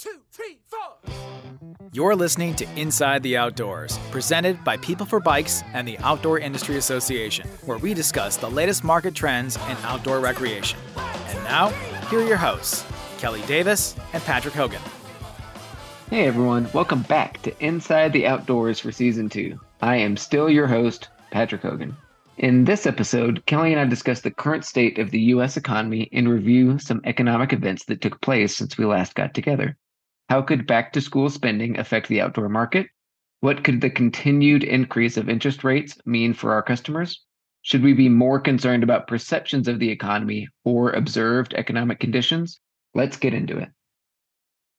two, three, four. You're listening to Inside the Outdoors, presented by People for Bikes and the Outdoor Industry Association, where we discuss the latest market trends in outdoor recreation. And now, here are your hosts, Kelly Davis and Patrick Hogan. Hey everyone, welcome back to Inside the Outdoors for Season 2. I am still your host, Patrick Hogan. In this episode, Kelly and I discuss the current state of the U.S. economy and review some economic events that took place since we last got together. How could back to school spending affect the outdoor market? What could the continued increase of interest rates mean for our customers? Should we be more concerned about perceptions of the economy or observed economic conditions? Let's get into it.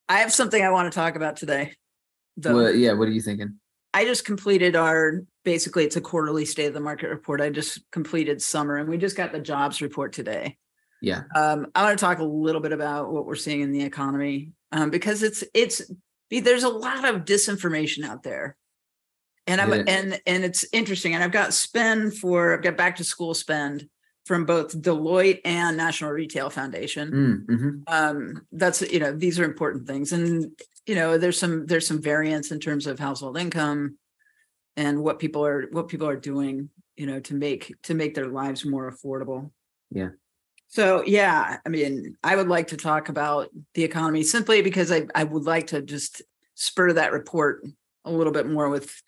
I have something I want to talk about today. though. Well, yeah, what are you thinking? I just completed our basically it's a quarterly state of the market report. I just completed summer and we just got the jobs report today. Yeah. Um, I want to talk a little bit about what we're seeing in the economy um, because it's it's there's a lot of disinformation out there, and I'm Yeah. and and it's interesting. And I've got spend for I've got back to school spend from both Deloitte and National Retail Foundation. Mm-hmm. um that's you know these are important things and you know there's some there's some variance in terms of household income and what people are what people are doing you know to make to make their lives more affordable Yeah. So yeah i mean i would like to talk about the economy simply because i i would like to just spur that report a little bit more with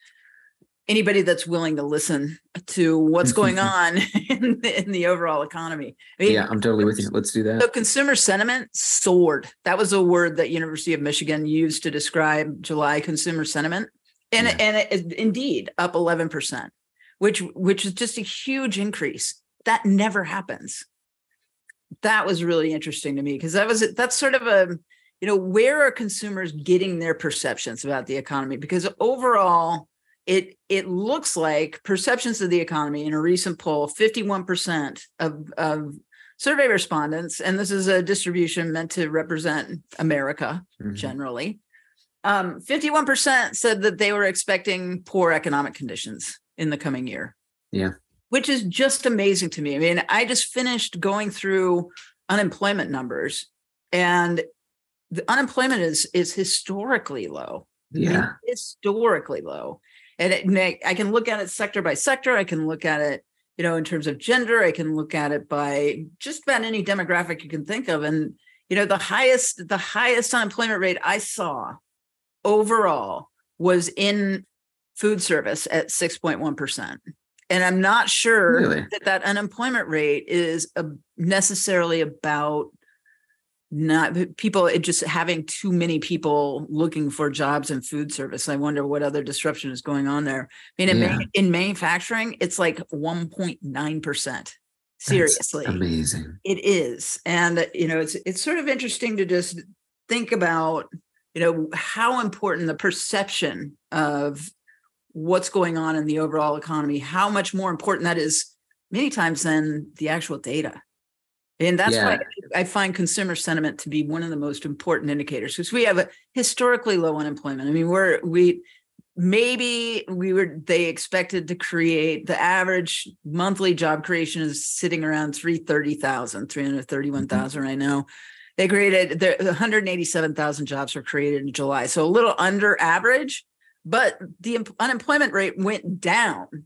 anybody that's willing to listen to what's going on in, the- in the overall economy I mean, Yeah, I'm totally with you. Let's do that. so consumer sentiment soared. That was a word that University of Michigan used to describe July consumer sentiment. And Yeah. and it is indeed up 11%, which which is just a huge increase. That never happens. That was really interesting to me because that was that's sort of a you know where are consumers getting their perceptions about the economy because overall it it looks like perceptions of the economy in a recent poll 51% of of survey respondents, and this is a distribution meant to represent America Mhm. generally. Um, 51% said that they were expecting poor economic conditions in the coming year. Yeah. Which is just amazing to me. I mean, I just finished going through unemployment numbers and the unemployment is is historically low. I mean, Yeah. historically low. And it, may- I can look at it sector by sector. I can look at it, you know, in terms of gender. I can look at it by just about any demographic you can think of. And you know, the highest the highest unemployment rate I saw overall was in food service at six point one percent. And I'm not sure Really? that that unemployment rate is uh, necessarily about not people it just having too many people looking for jobs in food service i wonder what other disruption is going on there i mean in, Yeah. ma- in manufacturing it's like 1.9% That's seriously amazing. it is and you know it's it's sort of interesting to just think about you know how important the perception of what's going on in the overall economy how much more important that is many times than the actual data and that's why I find consumer sentiment to be one of the most important indicators because we have a historically low unemployment. I mean, we're we maybe we were they expected to create the average monthly job creation is sitting around 330,000, 331,000 mm-hmm. right now. They created there 187,000 jobs were created in July. So a little under average, but the em- unemployment rate went down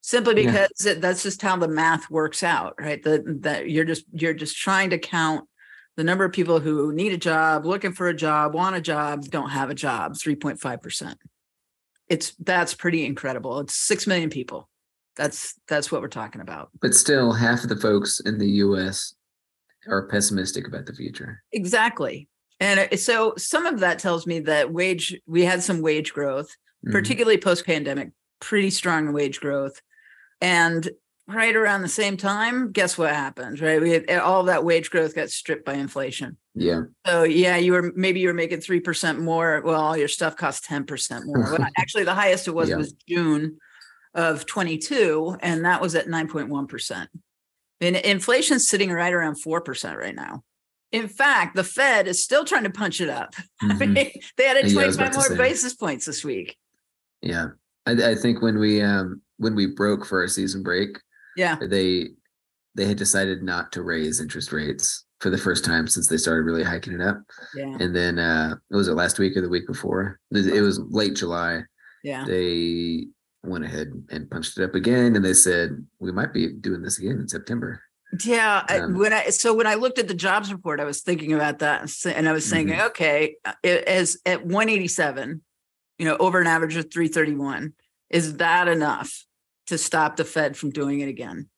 simply Yeah. because it- that's just how the math works out, right? That that you're just you're just trying to count the number of people who need a job, looking for a job, want a job, don't have a job, 3.5%. It's that's pretty incredible. It's 6 million people. That's that's what we're talking about. But still, half of the folks in the U.S. are pessimistic about the future. Exactly. And so some of that tells me that wage we had some wage growth, Mhm. particularly post pandemic, pretty strong wage growth. And right around the same time, guess what happened? Right, we had, all that wage growth got stripped by inflation. Yeah. So yeah, you were maybe you were making three percent more. Well, all your stuff costs ten percent more. Well, actually, the highest it was Yeah. was June of twenty two, and that was at nine point one percent. And inflation's sitting right around four percent right now. In fact, the Fed is still trying to punch it up. I Mhm. mean, they added Yeah, 25 about more basis points this week. Yeah. I, I think when we um when we broke for our season break, Yeah. they they had decided not to raise interest rates for the first time since they started really hiking it up. Yeah. And then uh was it last week or the week before? It was late July. Yeah. They went ahead and punched it up again and they said we might be doing this again in September. Yeah, Um, when I so when I looked at the jobs report, I was thinking about that, and I was thinking, Mm-hmm. okay, uh, it, as at 187, you know, over an average of 331, is that enough to stop the Fed from doing it again?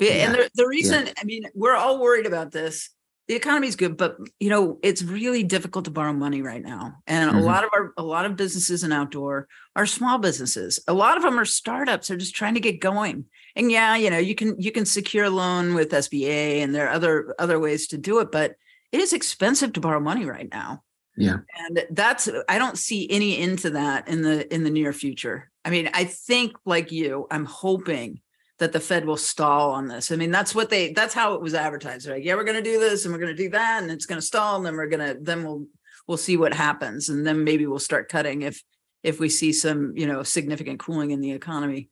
Yeah, And the, the reason, I mean, we're all worried about this. The economy is good, but you know, it's really difficult to borrow money right now. And a Mhm. lot of our a lot of businesses in outdoor are small businesses. A lot of them are startups. They're just trying to get going and yeah you know you can you can secure a loan with sba and there are other other ways to do it but it is expensive to borrow money right now Yeah. and that's i don't see any into that in the in the near future i mean i think like you i'm hoping that the fed will stall on this i mean that's what they that's how it was advertised like yeah we're going to do this and we're going to do that and it's going to stall and then we're going to then we'll we'll see what happens and then maybe we'll start cutting if if we see some you know significant cooling in the economy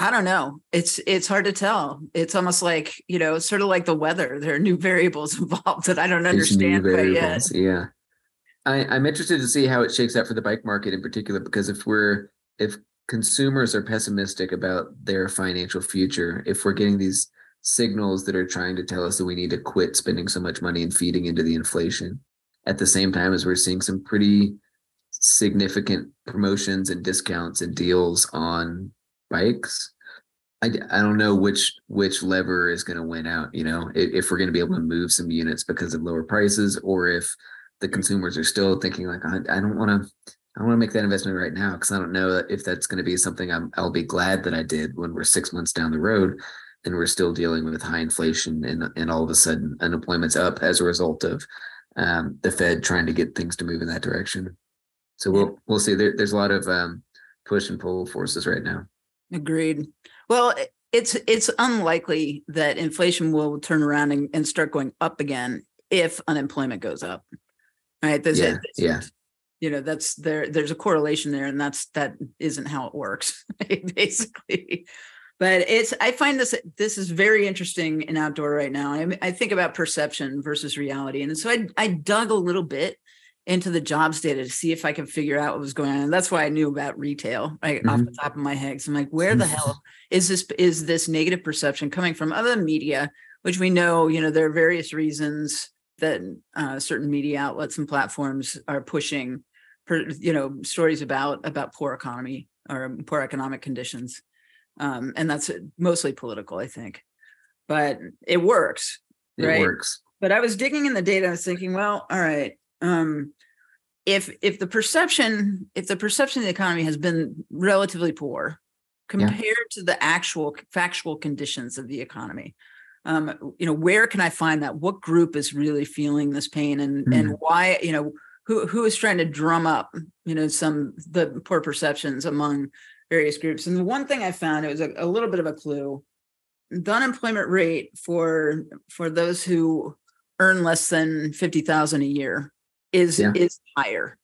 I don't know. It's it's hard to tell. It's almost like you know, sort of like the weather. There are new variables involved that I don't understand quite yet. Yeah. I, I'm interested to see how it shakes out for the bike market in particular, because if we're if consumers are pessimistic about their financial future, if we're getting these signals that are trying to tell us that we need to quit spending so much money and feeding into the inflation, at the same time as we're seeing some pretty significant promotions and discounts and deals on bikes. i, I don't know which which lever is going to win out. You know, if, if we're going to be able to move some units because of lower prices, or if the consumers are still thinking like, I, I don't want to, I want to make that investment right now because I don't know if that's going to be something I'm I'll be glad that I did when we're six months down the road and we're still dealing with high inflation and and all of a sudden unemployment's up as a result of um, the Fed trying to get things to move in that direction. So we'll we'll see. There, there's a lot of um, push and pull forces right now. Agreed. Well, it's it's unlikely that inflation will turn around and, and start going up again if unemployment goes up. Right. There's Yeah, yeah. You know, that's there. There's a correlation there, and that's that isn't how it works, basically. But it's I find this this is very interesting in outdoor right now. I, I think about perception versus reality, and so I I dug a little bit into the jobs data to see if I could figure out what was going on. And that's why I knew about retail right off the top of my head. So I'm like, where the hell is this is this negative perception coming from other media, which we know, you know, there are various reasons that uh, certain media outlets and platforms are pushing, you know, stories about about poor economy or poor economic conditions, um, and that's mostly political, I think. But it works, It right? works. but I was digging in the data. I was thinking, well, all right, um, if if the perception if the perception of the economy has been relatively poor compared to the actual factual conditions of the economy, um, you know, where can I find that? What group is really feeling this pain, and and why? You know, who who is trying to drum up you know some the poor perceptions among various groups? And the one thing I found it was a, a little bit of a clue. The unemployment rate for for those who earn less than 50,000 a year is Yeah. is higher.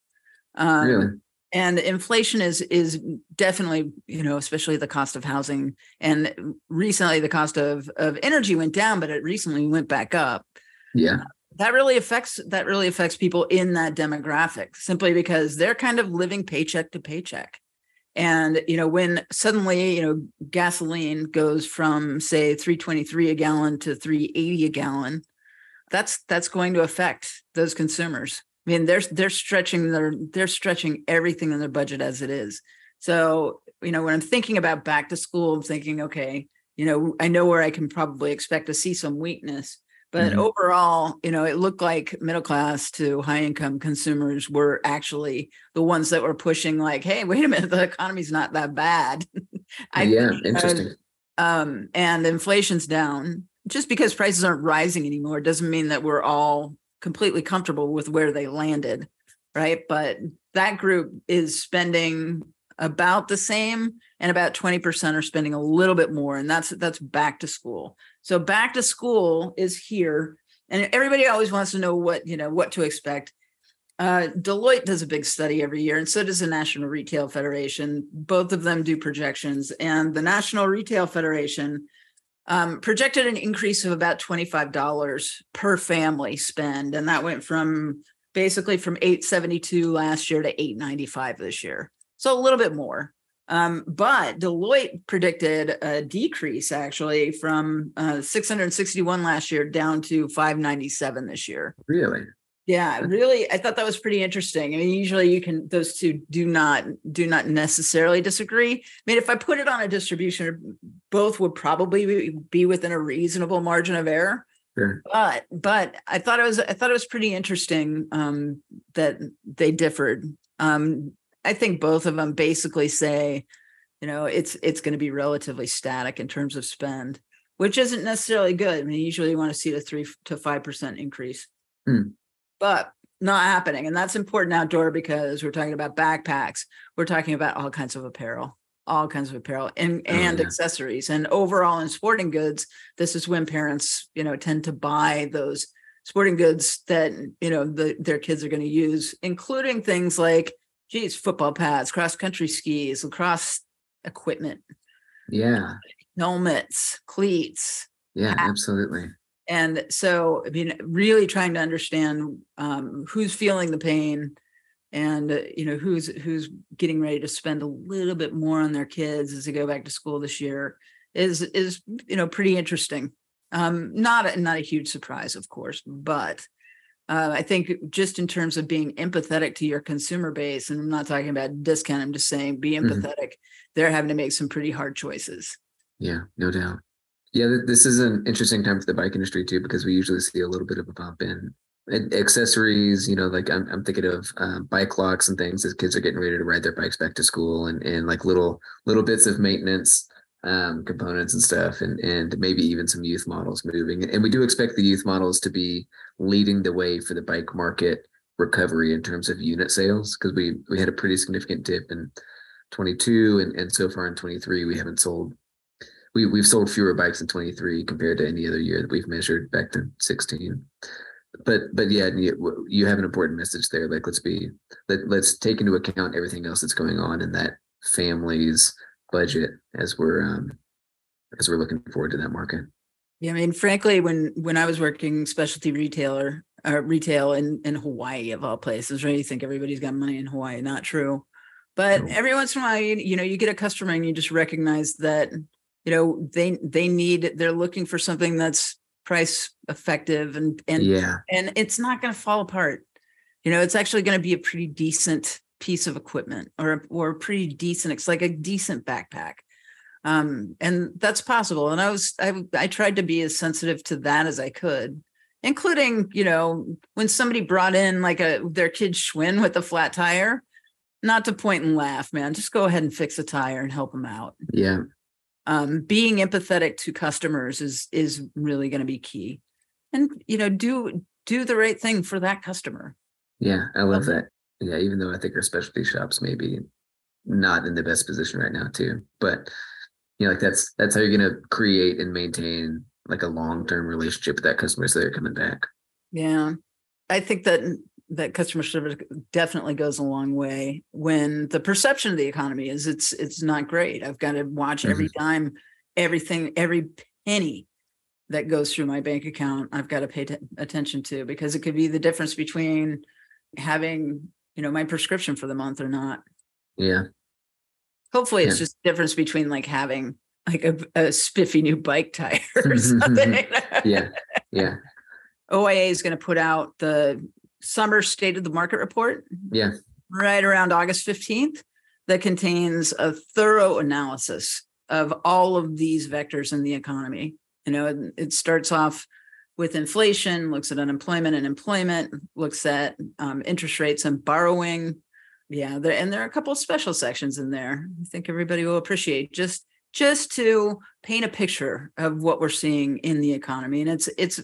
Um, Really? and inflation is is definitely you know especially the cost of housing and recently the cost of of energy went down but it recently went back up Yeah. That really affects that really affects people in that demographic simply because they're kind of living paycheck to paycheck. And you know when suddenly you know gasoline goes from say 323 a gallon to 380 a gallon that's that's going to affect those consumers. I mean they're they're stretching their they're stretching everything in their budget as it is. So you know when i'm thinking about back to school i'm thinking okay you know i know where i can probably expect to see some weakness but Mhm. overall you know it looked like middle class to high income consumers were actually the ones that were pushing like hey wait a minute the economy's not that bad yeah. think, uh, Interesting. um, and inflation's down. Just because prices aren't rising anymore doesn't mean that we're all completely comfortable with where they landed, right? But that group is spending about the same, and about twenty percent are spending a little bit more, and that's that's back to school. So back to school is here, and everybody always wants to know what you know what to expect. Uh, Deloitte does a big study every year, and so does the National Retail Federation. Both of them do projections, and the National Retail Federation um, projected an increase of about $25 per family spend. And that went from basically from 872 last year to 895 this year. So a little bit more. Um, but Deloitte predicted a decrease actually from uh, 661 last year down to 597 this year. Really? Yeah, really. I thought that was pretty interesting. I mean, usually you can those two do not do not necessarily disagree. I mean, if I put it on a distribution, both would probably be within a reasonable margin of error. Sure. But but I thought it was I thought it was pretty interesting um, that they differed. Um, I think both of them basically say, you know, it's it's going to be relatively static in terms of spend, which isn't necessarily good. I mean, usually you want to see a three to five percent increase, Hmm. but not happening, and that's important outdoor because we're talking about backpacks, we're talking about all kinds of apparel, all kinds of apparel, and Oh, and yeah. accessories, and overall in sporting goods, this is when parents, you know, tend to buy those sporting goods that you know the, their kids are going to use, including things like geez, football pads, cross country skis, lacrosse equipment, Yeah. helmets, cleats. Yeah, absolutely. And so, I mean, really trying to understand um, who's feeling the pain and, uh, you know, who's who's getting ready to spend a little bit more on their kids as they go back to school this year is is, you know, pretty interesting. Um, not a, not a huge surprise, of course, but uh, I think just in terms of being empathetic to your consumer base, and I'm not talking about discount, I'm just saying be Mhm. empathetic. They're having to make some pretty hard choices. Yeah, no doubt. Yeah, this is an interesting time for the bike industry too, because we usually see a little bit of a bump in in accessories. You know, like I'm, I'm thinking of um, bike locks and things as kids are getting ready to ride their bikes back to school, and and like little little bits of maintenance um, components and stuff, and and maybe even some youth models moving. And we do expect the youth models to be leading the way for the bike market recovery in terms of unit sales, because we we had a pretty significant dip in 22 and, and so far in 23 we haven't sold we, we've sold fewer bikes in 23 compared to any other year that we've measured back to 16 but but yeah you, you have an important message there like let's be let, let's take into account everything else that's going on in that family's budget as we're um as we're looking forward to that market Yeah, I mean, frankly, when when I was working specialty retailer uh, retail in in Hawaii of all places, right? You think everybody's got money in Hawaii? Not true. But No. every once in a while, you, you know, you get a customer and you just recognize that you know they they need they're looking for something that's price effective and and yeah and it's not going to fall apart. You know, it's actually going to be a pretty decent piece of equipment or or a pretty decent. It's like a decent backpack, um, and that's possible. And I was I I tried to be as sensitive to that as I could, including you know when somebody brought in like a their kid Schwinn with a flat tire. Not to point and laugh, man. Just go ahead and fix a tire and help them out yeah um, being empathetic to customers is is really going to be key and you know do do the right thing for that customer yeah i love Mhm. that yeah even though i think our specialty shops may be not in the best position right now too but you know like that's that's how you're going to create and maintain like a long-term relationship with that customer so they're coming back. Yeah. I think that that customer service definitely goes a long way when the perception of the economy is it's it's not great. I've got to watch every mm-hmm. dime everything every penny that goes through my bank account i've got to pay t- attention to because it could be the difference between having you know my prescription for the month or not. Yeah Hopefully, it's Yeah. just the difference between like having like a, a spiffy new bike tire or something. yeah yeah OIA is going to put out the summer state of the market report yeah right around August 15th that contains a thorough analysis of all of these vectors in the economy. You know, it, it starts off with inflation, looks at unemployment and employment, looks at um, interest rates and borrowing. Yeah, there, and there are a couple of special sections in there. I think everybody will appreciate just just to paint a picture of what we're seeing in the economy. And it's it's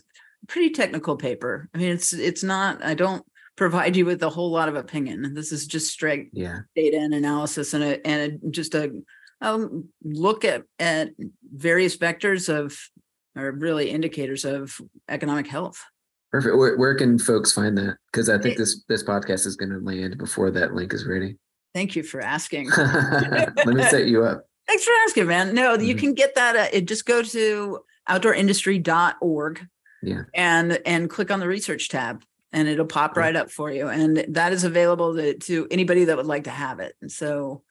pretty technical paper. I mean, it's it's not. I don't provide you with a whole lot of opinion. This is just straight yeah data and analysis and a, and a, just a um, look at at various vectors of or really indicators of economic health. Perfect where, where can folks find that because i think It- this this podcast is going to land before that link is ready Thank you for asking. let me set you up Thanks for asking, man. No, you Mhm. can get that. Uh, it just go to outdoorindustry.org Yeah. and and click on the research tab and it'll pop right up for you and that is available to, to anybody that would like to have it and so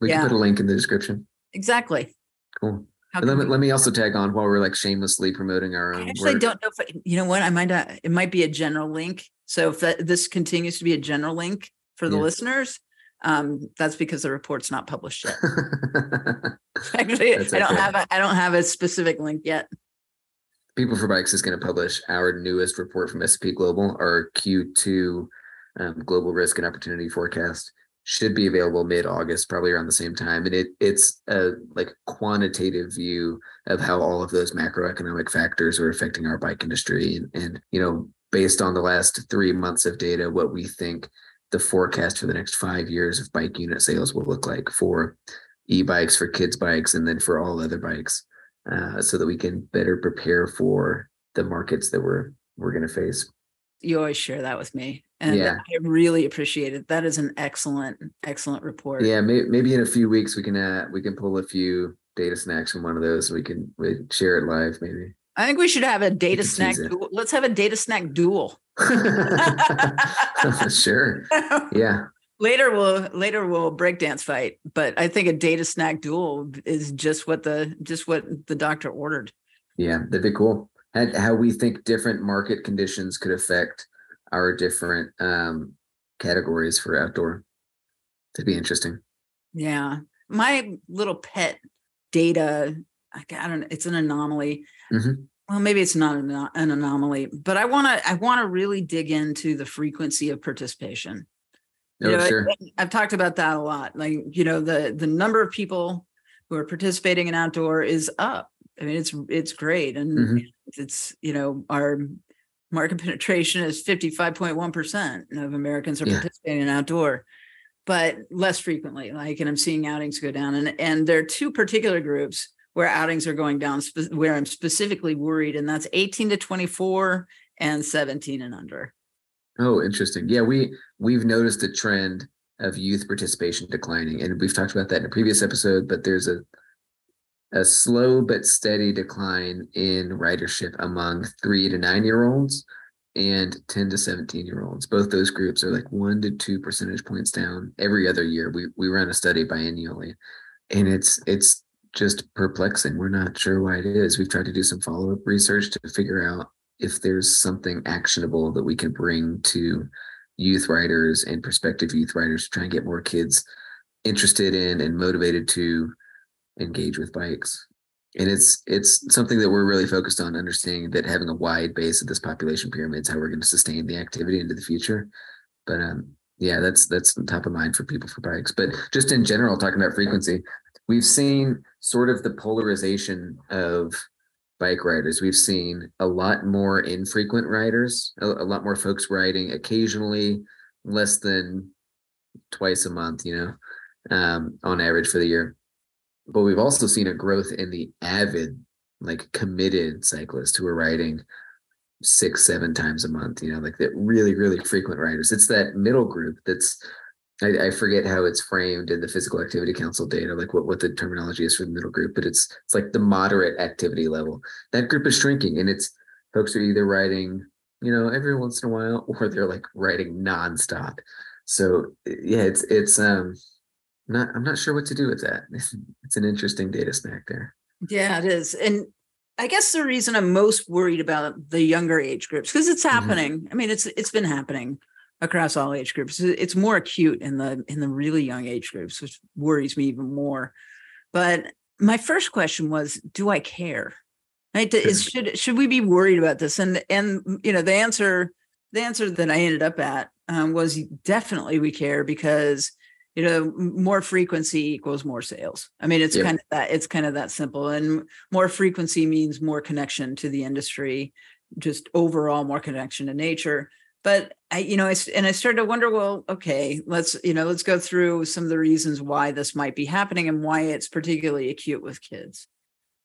We Yeah. can put a link in the description. exactly Cool. Let me, let me also tag on while we're like shamelessly promoting our I own actually work. don't know if I, you know what I might not, it might be a general link. So if that, this continues to be a general link for the Yeah. listeners, um, that's because the report's not published yet. Actually, That's I don't okay. have a, I don't have a specific link yet. People for Bikes is going to publish our newest report from S&P Global, our Q2 um, Global Risk and Opportunity Forecast. Should be available mid-August, probably around the same time. And it it's a like quantitative view of how all of those macroeconomic factors are affecting our bike industry, and, and you know, based on the last three months of data, what we think the forecast for the next five years of bike unit sales will look like for e-bikes, for kids' bikes, and then for all other bikes uh, so that we can better prepare for the markets that we're we're going to face. You always share that with me. And Yeah. I really appreciate it. That is an excellent, excellent report. Yeah, may, maybe in a few weeks we can uh, we can pull a few data snacks from one of those. We can we share it live, maybe. I think we should have a data snack. Let's have a data snack duel. sure. Yeah. later we'll later we'll breakdance fight, but I think a data snack duel is just what the just what the doctor ordered. Yeah, that'd be cool. And how we think different market conditions could affect our different um, categories for outdoor. That'd be interesting. Yeah. My little pet data, I don't it's an anomaly. Mhm. Well, maybe it's not an, an anomaly, but I want to I want to really dig into the frequency of participation. Oh, You know, sure. I've talked about that a lot. Like, you know, the the number of people who are participating in outdoor is up. I mean, it's it's great. And Mhm. it's, you know, our market penetration is 55.1% of Americans are Yeah. participating in outdoor, but less frequently. Like, and I'm seeing outings go down. And and there are two particular groups where outings are going down, spe- where I'm specifically worried, and that's 18 to 24 and 17 and under. Oh, interesting. Yeah, we we've noticed a trend of youth participation declining, and we've talked about that in a previous episode. But there's a a slow but steady decline in ridership among three to nine year olds and 10 to 17 year olds. Both those groups are like one to two percentage points down every other year. We we run a study biennially, and it's it's just perplexing. We're not sure why it is. We've tried to do some follow up research to figure out if there's something actionable that we can bring to youth writers and prospective youth writers to try and get more kids interested in and motivated to engage with bikes and it's it's something that we're really focused on understanding that having a wide base of this population pyramid is how we're going to sustain the activity into the future but um yeah that's that's top of mind for people for bikes but just in general talking about frequency we've seen sort of the polarization of bike riders. We've seen a lot more infrequent riders, a, a lot more folks riding occasionally, less than twice a month, you know, um, on average for the year. But we've also seen a growth in the avid, like committed cyclists who are riding six, seven times a month, you know, like that really, really frequent riders. It's that middle group that's I, I forget how it's framed in the physical activity council data, like what, what the terminology is for the middle group, but it's it's like the moderate activity level. That group is shrinking and it's folks are either riding, you know, every once in a while or they're like riding nonstop. So yeah, it's it's um not I'm not sure what to do with that. It's an interesting data snack there. Yeah, it is. And I guess the reason I'm most worried about the younger age groups because it's Mhm. happening. I mean, it's it's been happening across all age groups. It's more acute in the in the really young age groups, which worries me even more. But my first question was, do I care? Right? Is, should should we be worried about this? And and you know, the answer the answer that I ended up at um, was definitely we care because you know more frequency equals more sales. I mean, it's Yep. kind of that it's kind of that simple. And more frequency means more connection to the industry, just overall more connection to nature but I, you know, I, and I started to wonder, well, okay, let's, you know, let's go through some of the reasons why this might be happening and why it's particularly acute with kids.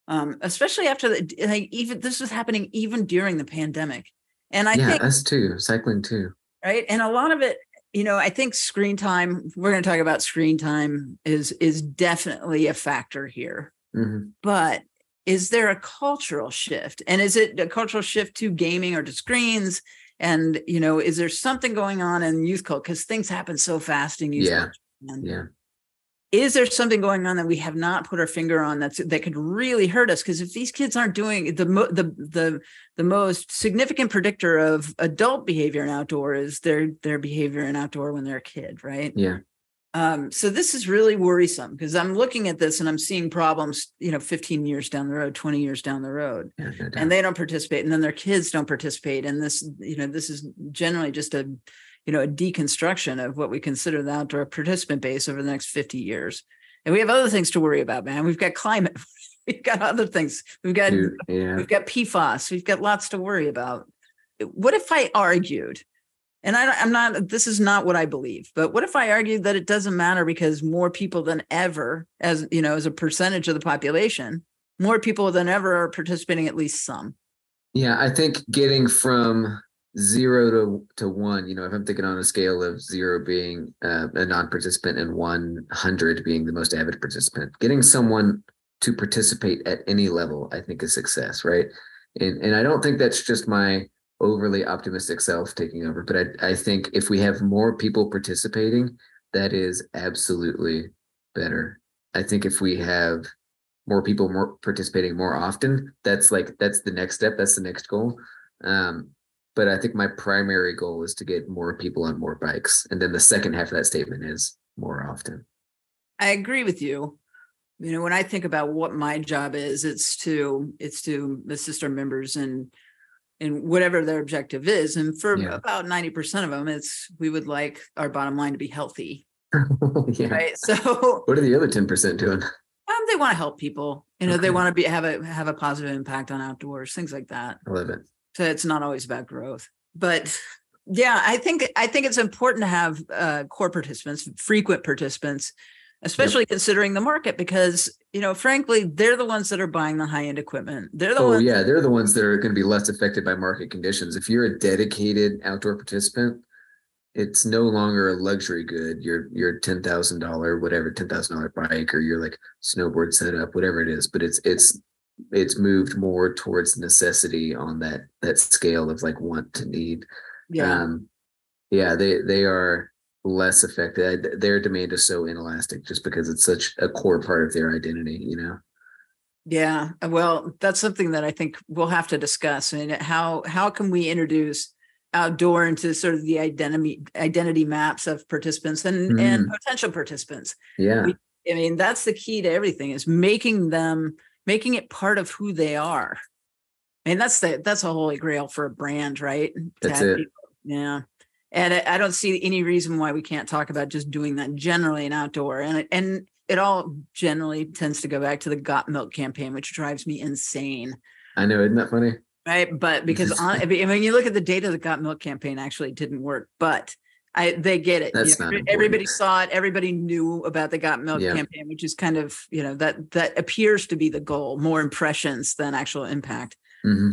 Um, especially after the, like, even this was happening even during the pandemic. And I yeah, think, us too. Cycling too. right. And a lot of it, you know, I think screen time, we're going to talk about screen time is, is definitely a factor here hmm but is there a cultural shift? And is it a cultural shift to gaming or to screens? And you know, is there something going on in youth culture? Because things happen so fast in youth Yeah. culture. Yeah. Is there something going on that we have not put our finger on that's that could really hurt us? Because if these kids aren't doing the mo- the the the most significant predictor of adult behavior in outdoor is their their behavior in outdoor when they're a kid, right? Yeah. Um, so this is really worrisome because I'm looking at this and I'm seeing problems, you know, 15 years down the road, 20 years down the road, yeah and they don't participate, and then their kids don't participate. And this, you know, this is generally just a, you know, a deconstruction of what we consider the outdoor participant base over the next 50 years. And we have other things to worry about, man. We've got climate, we've got other things, we've got yeah. We've got PFAS. We've got lots to worry about. What if I argued, and I, I'm not, this is not what I believe, but what if I argued that it doesn't matter because more people than ever, as you know, as a percentage of the population, more people than ever are participating at least some. Yeah, I think getting from zero to to one, you know, if I'm thinking on a scale of zero being uh, a non-participant and one hundred being the most avid participant, getting someone to participate at any level, I think is success, right? And and I don't think that's just my overly optimistic self taking over, but I I think if we have more people participating, that is absolutely better. I think if we have more people more participating more often that's like that's the next step that's the next goal um but i think my primary goal is to get more people on more bikes and then the second half of that statement is more often I agree with you. You know, when I think about what my job is, it's to it's to assist our members and and whatever their objective is. And for Yeah. about 90% of them, it's we would like our bottom line to be healthy. yeah Right. So what are the other 10% doing Um, they want to help people. You know, they want to be have a have a positive impact on outdoors, things like that. i love it So it's not always about growth, but yeah, I think I think it's important to have uh, core participants, frequent participants, especially considering the market, because you know, frankly, they're the ones that are buying the high end equipment. They're the oh ones. yeah they're the ones that are going to be less affected by market conditions if you're a dedicated outdoor participant it's no longer a luxury good your your ten thousand dollar whatever ten thousand dollar bike or your like snowboard setup whatever it is but it's it's it's moved more towards necessity on that that scale of like want to need Yeah, um yeah they they are less affected their demand is so inelastic just because it's such a core part of their identity you know yeah. Well, that's something that I think we'll have to discuss. I and mean, how how can we introduce outdoor into sort of the identity identity maps of participants and and potential participants? yeah We- I mean, that's the key to everything is making them making it part of who they are. I mean, that's the that's a holy grail for a brand, right? That's it. people- yeah. And I, I don't see any reason why we can't talk about just doing that generally in outdoor. And it, and it all generally tends to go back to the Got Milk campaign, which drives me insane. i know isn't that funny Right. But because on, I mean, when you look at the data, the Got Milk campaign actually didn't work, but I they get it. you know, not everybody important. saw it. Everybody knew about the Got Milk Yeah. campaign, which is kind of you know that that appears to be the goal, more impressions than actual impact. hmm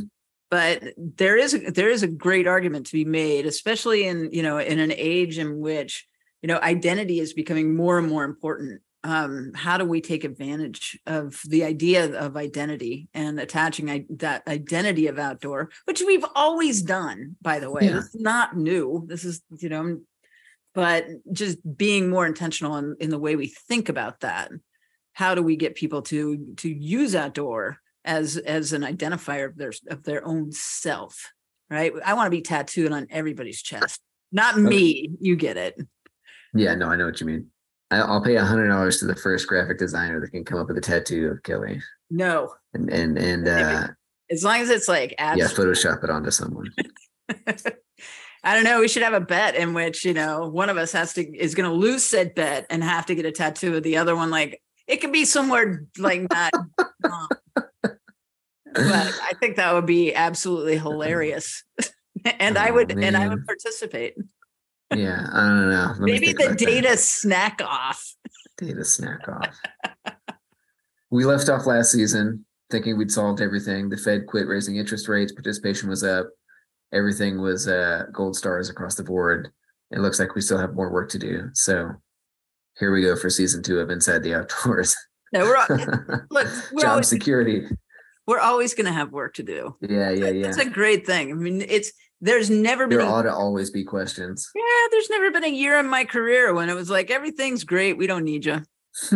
But there is a, there is a great argument to be made, especially in you know in an age in which you know identity is becoming more and more important. Um, how do we take advantage of the idea of identity and attaching I- that identity of outdoor, which we've always done, by the way. Yeah. This is not new. This is you know, but just being more intentional in, in the way we think about that. How do we get people to to use outdoor as as an identifier of their of their own self? Right. I want to be tattooed on everybody's chest, not me. You get it. Yeah, no, I know what you mean. I'll pay a hundred dollars to the first graphic designer that can come up with a tattoo of Kelly, No, and and and uh, as long as it's like yeah. Photoshop it onto someone. I don't know. We should have a bet in which you know one of us has to is going to lose said bet and have to get a tattoo of the other one. Like it could be somewhere like that. Um, but I think that would be absolutely hilarious, and I Oh, would and I would participate. Yeah, I don't know. Let Maybe the about that. data snack off. data snack off. we left off last season thinking we'd solved everything. The Fed quit raising interest rates, participation was up, everything was uh, gold stars across the board. It looks like we still have more work to do. So here we go for season two of Inside the Outdoors. No, we're all, look. We're Job always security. we're always going to have work to do. Yeah, yeah, yeah. It's a great thing. I mean, it's there's never there been a, ought to always be questions. yeah, there's never been a year in my career when it was like everything's great, we don't need you.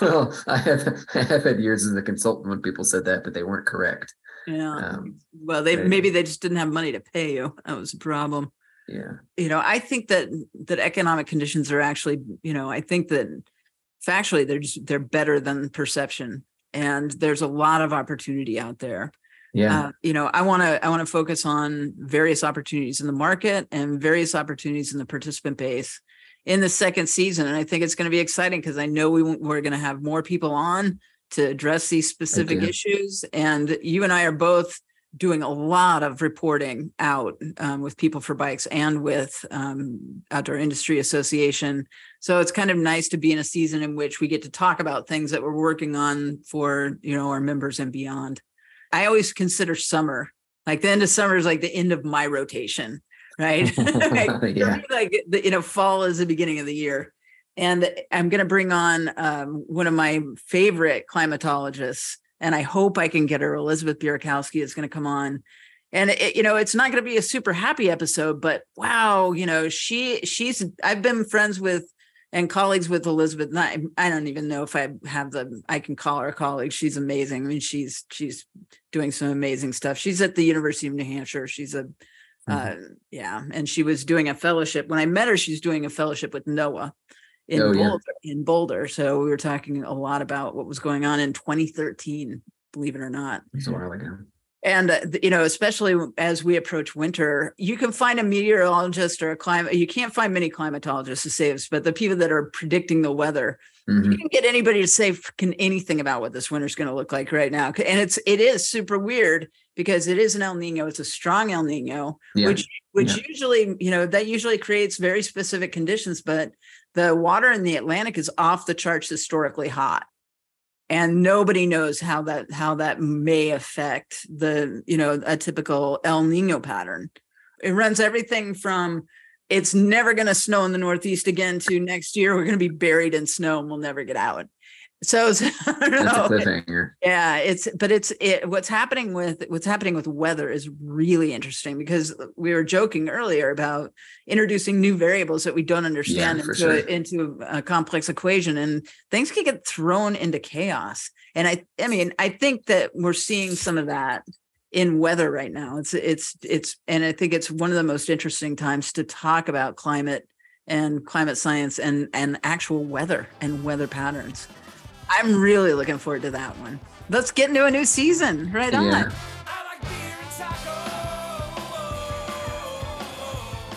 well, I have I have had years as a consultant when people said that, but they weren't correct. yeah. Um, well, they maybe. maybe they just didn't have money to pay you. That was a problem. yeah, you know i think that that economic conditions are actually you know i think that factually they're just they're better than perception and there's a lot of opportunity out there yeah, uh, you know i want to i want to focus on various opportunities in the market and various opportunities in the participant base in the second season and i think it's going to be exciting because i know we, we're going to have more people on to address these specific you. issues and you and i are both doing a lot of reporting out um, with people for bikes and with um, outdoor industry association. So it's kind of nice to be in a season in which we get to talk about things that we're working on for you know our members and beyond. I always consider summer like the end of summer is like the end of my rotation right? Like, Yeah. like the, you know fall is the beginning of the year. And i'm going to bring on um, one of my favorite climatologists and i hope i can get her elizabeth burakowski is going to come on. And it, you know it's not going to be a super happy episode but wow you know she she's i've been friends with and colleagues with elizabeth I, I don't even know if i have the i can call her a colleague. She's amazing. I mean she's she's doing some amazing stuff. She's at the university of new hampshire. She's a uh, yeah and she was doing a fellowship when i met her she's doing a fellowship with noaa in Oh, yeah. boulder in boulder so we were talking a lot about what was going on in 2013 believe it or not It's a while ago. and uh, you know especially as we approach winter you can find a meteorologist or a climate you can't find many climatologists to say this but the people that are predicting the weather Mhm. you can get anybody to say fucking anything about what this winter's going to look like right now and it's it is super weird because it is an el nino it's a strong el nino Yeah, which which yeah. usually you know that usually creates very specific conditions but the water in the atlantic is off the charts historically hot. And nobody knows how that how that may affect the you know a typical el nino pattern. It runs everything from it's never going to snow in the northeast again to next year we're going to be buried in snow and we'll never get out so it's- I don't that's a cliffhanger. Yeah, it's but it's it what's happening with what's happening with weather is really interesting because we were joking earlier about introducing new variables that we don't understand for into sure. a, into a complex equation and things can get thrown into chaos. And I I mean, I think that we're seeing some of that in weather right now. It's it's it's and I think it's one of the most interesting times to talk about climate and climate science and and actual weather and weather patterns. I'm really looking forward to that one. Let's get into a new season. Right on.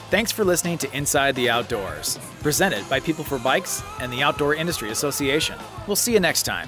Thanks for listening to Inside the Outdoors, presented by People for Bikes and the Outdoor Industry Association. We'll see you next time.